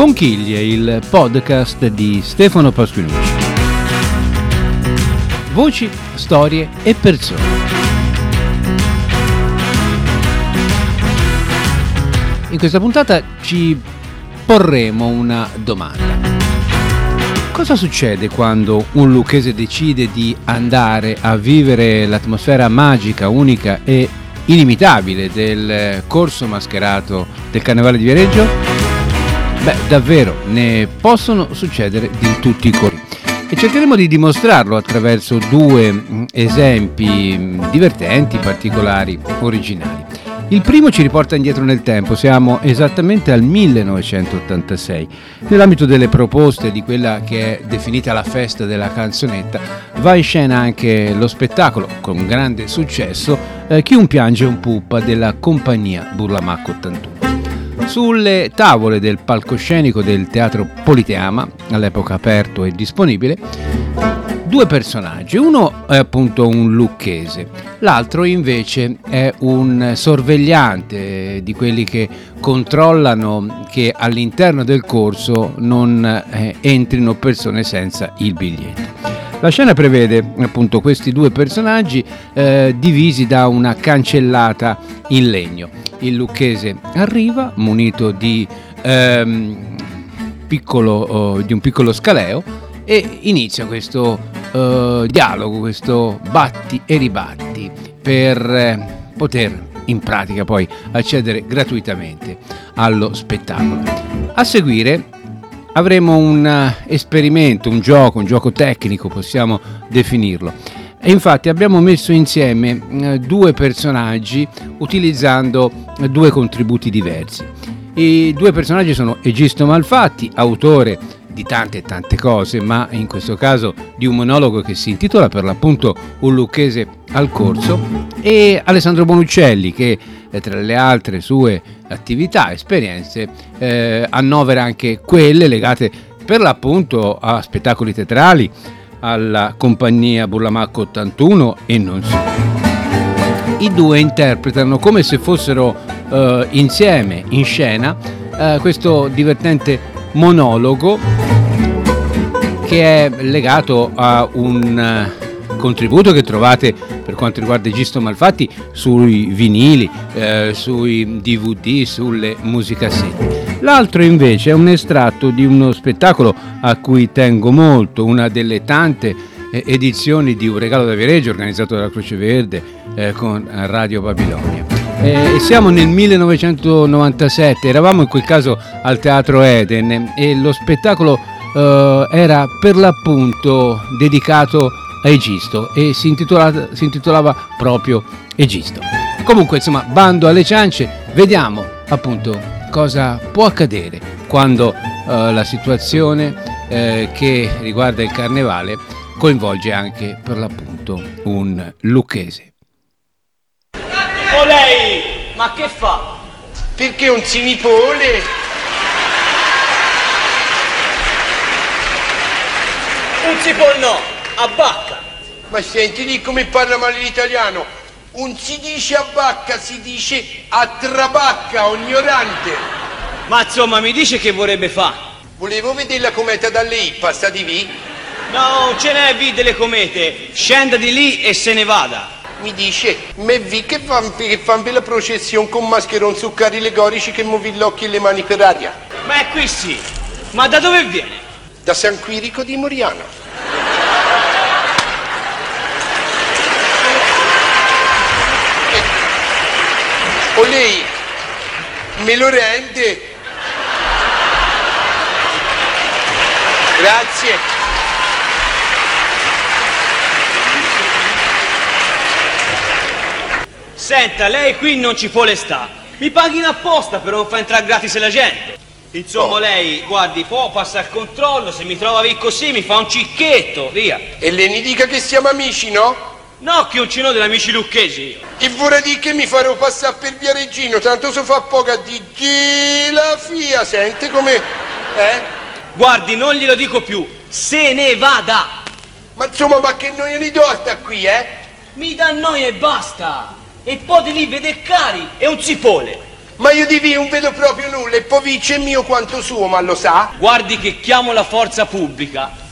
Conchiglie, il podcast di Stefano Pasquinucci. Voci, storie e persone. In questa puntata ci porremo una domanda. Cosa succede quando un lucchese decide di andare a vivere l'atmosfera magica, unica e inimitabile del corso mascherato del Carnevale di Viareggio? Beh, davvero, ne possono succedere di tutti i colori. E cercheremo di dimostrarlo attraverso due mm, esempi mm, divertenti, particolari, originali. Il primo ci riporta indietro nel tempo, siamo esattamente al 1986. Nell'ambito delle proposte di quella che è definita la festa della canzonetta, va in scena anche lo spettacolo, con grande successo, eh, Chi un piange un puppa della compagnia Burlamacco 81. Sulle tavole del palcoscenico del teatro Politeama, all'epoca aperto e disponibile, due personaggi, uno è appunto un lucchese, l'altro invece è un sorvegliante di quelli che controllano che all'interno del corso non eh, entrino persone senza il biglietto. La scena prevede appunto questi due personaggi eh, divisi da una cancellata in legno. Il lucchese arriva munito di, ehm, piccolo, oh, di un piccolo scaleo e inizia questo uh, dialogo, questo batti e ribatti per eh, poter in pratica poi accedere gratuitamente allo spettacolo. A seguire avremo un uh, esperimento, un gioco, un gioco tecnico possiamo definirlo. E infatti abbiamo messo insieme uh, due personaggi utilizzando due contributi diversi. I due personaggi sono Egisto Malfatti, autore di tante e tante cose, ma in questo caso di un monologo che si intitola per l'appunto Un lucchese al corso, e Alessandro Bonuccelli che eh, tra le altre sue attività, esperienze, eh, annovera anche quelle legate per l'appunto a spettacoli teatrali, alla compagnia Burlamacco 81 e non solo. I due interpretano come se fossero eh, insieme in scena eh, questo divertente monologo che è legato a un eh, contributo che trovate quanto riguarda Egisto Malfatti sui vinili, eh, sui DVD, sulle musicassette. L'altro invece è un estratto di uno spettacolo a cui tengo molto, una delle tante eh, edizioni di Un regalo da Viareggio organizzato dalla Croce Verde eh, con Radio Babilonia. Eh, siamo nel 1997, eravamo in quel caso al Teatro Eden e lo spettacolo eh, era per l'appunto dedicato a Egisto e si, si intitolava proprio Egisto. Comunque insomma, bando alle ciance, vediamo appunto cosa può accadere quando eh, la situazione eh, che riguarda il carnevale coinvolge anche per l'appunto un lucchese. Oh lei, ma che fa? Perché un sinipole? Un sipol no, a bacca. Ma senti lì come parla male l'italiano. Un si dice a bacca, si dice a trabacca, ignorante. Ma insomma, mi dice che vorrebbe fa? Volevo vedere la cometa dalle ippa, sta di lì? No, ce n'è vi delle comete. Scenda di lì e se ne vada mi dice, me vi che fan, che fan per la processione con mascheroni su carri legorici che muovi gli occhi e le mani per aria? Ma è qui sì, ma da dove viene? Da San Quirico di Moriano. O lei me lo rende? Grazie. Senta, lei qui non ci può sta. Mi paghi in apposta per non far entrare gratis la gente. Insomma, oh. lei, guardi, può passare il controllo, se mi trova lì così mi fa un cicchetto, via. E lei mi dica che siamo amici, no? No, che un cino degli amici lucchesi. E vorrei dire che mi farò passare per via Regino, tanto so fa poca di la fia, sente come... Eh? Guardi, non glielo dico più, se ne vada. Ma insomma, ma che noia di torta qui, eh? Mi dà noia e basta. E poi di lì vede cari e un zipole. Ma io di V non vedo proprio nulla e poi vince mio quanto suo, ma lo sa? Guardi che chiamo la forza pubblica.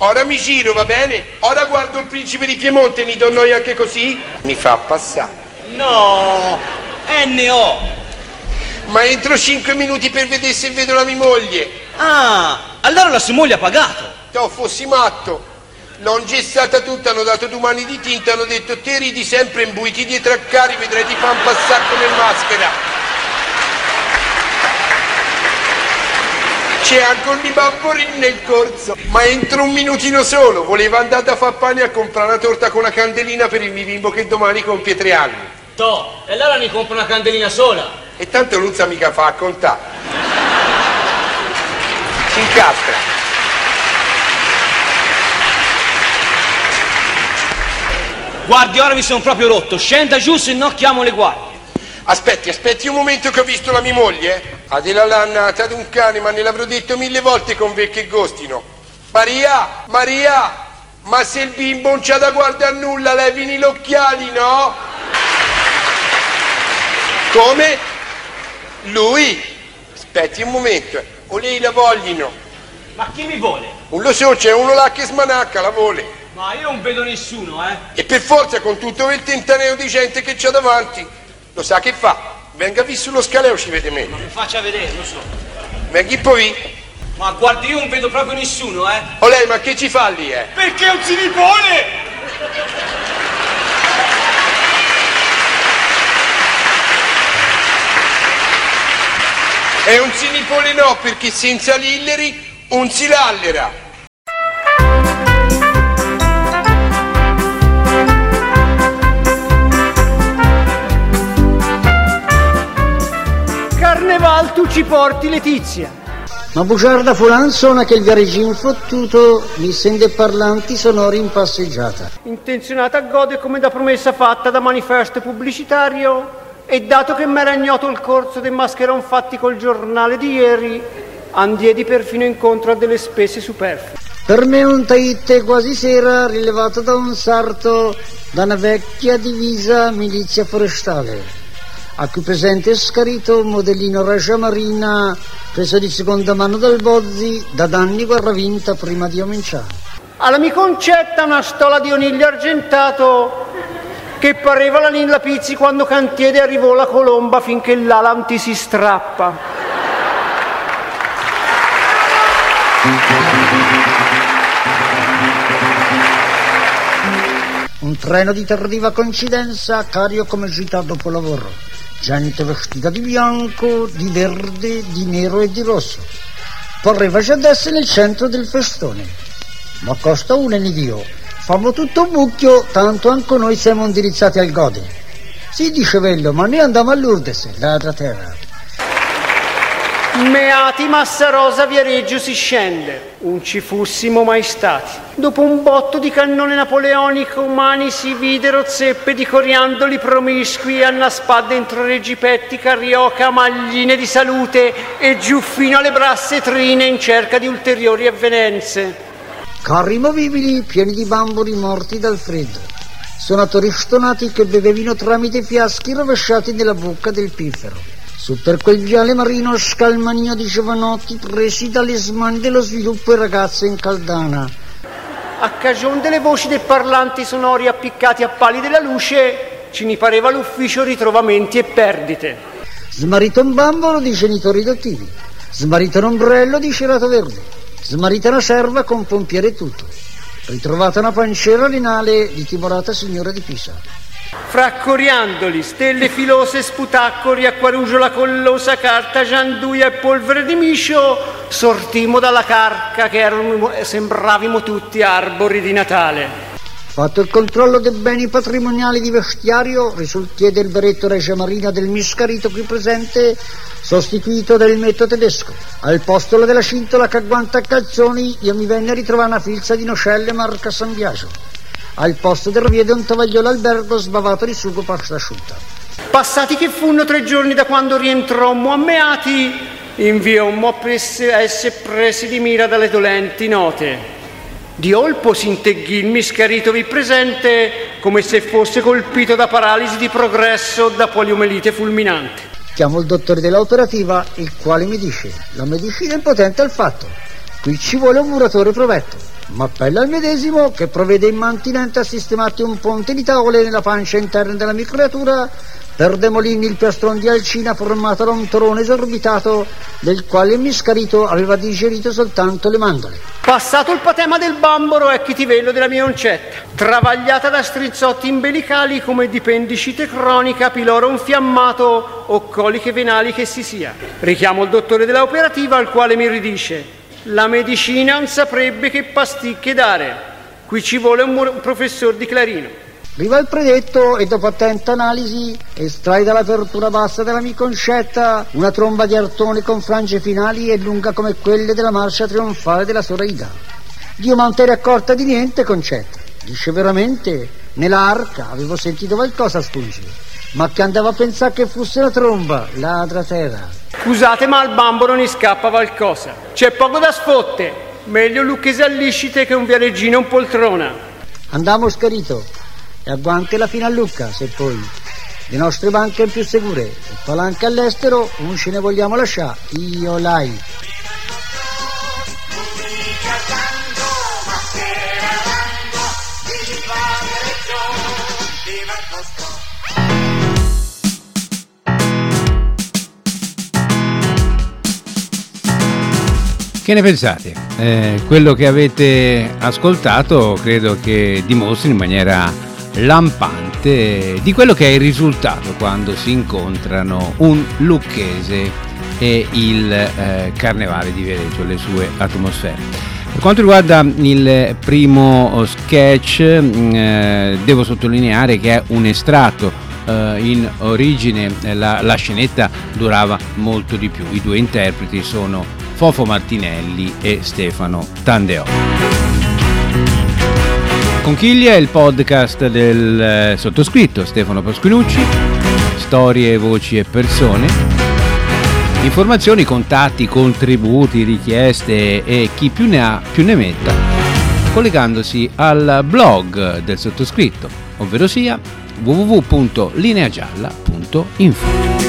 Ora mi giro, va bene? Ora guardo il principe di Piemonte, mi do noi anche così? Mi fa passare. No, NO. Ma entro cinque minuti per vedere se vedo la mia moglie. Ah, allora la sua moglie ha pagato. To, fossi matto. L'ho ingessata tutta, hanno dato due mani di tinta, hanno detto te ridi sempre in buiti dietro a cari, vedrai ti fan passare come maschera. C'è anche un bamborin nel corso, ma entro un minutino solo. Voleva andare a far pane a comprare una torta con una candelina per il mio bimbo che domani compie tre anni. To, e allora ne compra una candelina sola. E tanto sa mica fa a contare. Si incastra. Guardi, ora mi sono proprio rotto. Scenda giù, se no chiamo le guardie. Aspetti, aspetti un momento che ho visto la mia moglie. Adela l'annata ad un cane, ma ne l'avrò detto mille volte con vecchi gostino. Maria, Maria, ma se il bimbo non c'ha da guardare a nulla, levini gli occhiali, no? Come? Lui? Aspetti un momento, o lei la vogliono? Ma chi mi vuole? Non lo so, c'è uno là che smanacca, la vuole. Ma io non vedo nessuno, eh. E per forza con tutto quel tentaneo di gente che c'ha davanti, lo sa che fa? Venga qui sullo scaleo, ci vede me. Mi faccia vedere, lo so. Venga poi. Ma guardi, io non vedo proprio nessuno, eh. O lei, ma che ci fa lì, eh? Perché non si ripone? È un sinipone no, perché senza lilleri un si lallera. Carneval tu ci porti Letizia. Ma bugiarda fu l'anzona che il gareggino fottuto mi sente parlanti sonori in passeggiata. Intenzionata a gode come da promessa fatta da manifesto pubblicitario e dato che m'era ignoto il corso dei mascheron fatti col giornale di ieri, andiedi perfino incontro a delle spese superflue. Per me un taitte quasi sera rilevato da un sarto da una vecchia divisa milizia forestale a cui presente è scarito un modellino Regia Marina preso di seconda mano dal Bozzi da danni guerra vinta prima di cominciare. Alla mi concetta una stola di oniglio argentato che pareva la Nilla Pizzi quando Cantiere arrivò la colomba finché l'Alanti si strappa. Un treno di tardiva coincidenza, cario come gita dopo lavoro. Gente vestita di bianco, di verde, di nero e di rosso. Porreva già adesso nel centro del festone. Ma costa una ne Dio. Famo tutto un mucchio, tanto anche noi siamo indirizzati al Gode. Sì, dice Vello, ma noi andiamo a Lourdes, l'altra terra. Meati Massarosa Viareggio si scende, un ci fussimo mai stati. Dopo un botto di cannone napoleonico umani si videro zeppe di coriandoli promiscui annaspà dentro reggipetti, carioca, magline di salute e giù fino alle brasse trine in cerca di ulteriori avvenenze. Carri movibili pieni di bamboli morti dal freddo. Suonatori stonati che bevevano tramite fiaschi rovesciati nella bocca del piffero. Su per quel viale marino scalmanio di giovanotti presi dalle smani dello sviluppo e ragazze in caldana. A cagion delle voci dei parlanti sonori appiccati a pali della luce, ci mi pareva l'ufficio ritrovamenti e perdite. Smarrito un bambolo di genitori adottivi. Smarrito un ombrello di cerato verde. Smarrita una serva con pompiere tutto. Ritrovata una pancera renale di timorata signora di Pisa. Fra coriandoli, stelle filose, sputacoli, acquarugiola collosa, carta, gianduia e polvere di miscio, sortimo dalla carca che erano, sembravimo tutti arbori di Natale. Fatto il controllo dei beni patrimoniali di vestiario, risultiè del beretto Regia Marina del Miscarito qui presente, sostituito dal metto tedesco. Al posto della cintola che agguanta calzoni, io mi venne a ritrovare una filza di nocelle marca San Biagio. Al posto del riede un tovagliolo albergo sbavato di sugo pasta asciutta. Passati che funno tre giorni da quando rientrommo a Meati, inviommo a essere presi di mira dalle dolenti note. Di olpo s'integhì il miscaritovi presente come se fosse colpito da paralisi di progresso da poliomelite fulminante. Chiamo il dottore dell'operativa, il quale mi dice, la medicina è impotente al fatto, qui ci vuole un muratore provetto. Ma appella al medesimo che provvede immantinente a sistemarti un ponte di tavole nella pancia interna della micronatura per demolirmi il piastron di alcina formato da un torone esorbitato del quale il miscarito aveva digerito soltanto le mandole. Passato il patema del bamboro è chitivello della mia oncetta, travagliata da strizzotti imbelicali come dipendicite cronica, piloro infiammato o coliche venali che si sia. Richiamo il dottore della operativa al quale mi ridice la medicina non saprebbe che pasticche dare. Qui ci vuole un, un professor di clarino. Arriva il predetto e dopo attenta analisi estrae dall'apertura bassa della mia concetta una tromba di artone con frange finali e lunga come quelle della marcia trionfale della Soraida. Dio non ti eri accorta di niente, concetta. Dice veramente, nella arca avevo sentito qualcosa spungere, ma che andavo a pensare che fosse una tromba, ladra terra. Scusate ma al bambo non gli scappa qualcosa. C'è poco da sfotte. Meglio lucchese all'iscite che un viareggino in poltrona. Andiamo scarito e agguante la fino a Lucca, se poi le nostre banche più sicure e palanche all'estero non ce ne vogliamo lasciare, io l'hai. Che ne pensate? Eh, quello che avete ascoltato credo che dimostri in maniera lampante di quello che è il risultato quando si incontrano un lucchese e il eh, carnevale di Viareggio, le sue atmosfere. Per quanto riguarda il primo sketch, mm, eh, devo sottolineare che è un estratto eh, in origine, la, la scenetta durava molto di più. I due interpreti sono Fofo Martinelli e Stefano Tandeo. Conchiglia è il podcast del eh, sottoscritto Stefano Pasquinucci, storie, voci e persone. Informazioni, contatti, contributi, richieste e chi più ne ha più ne metta, collegandosi al blog del sottoscritto, ovvero sia www.lineagialla.info.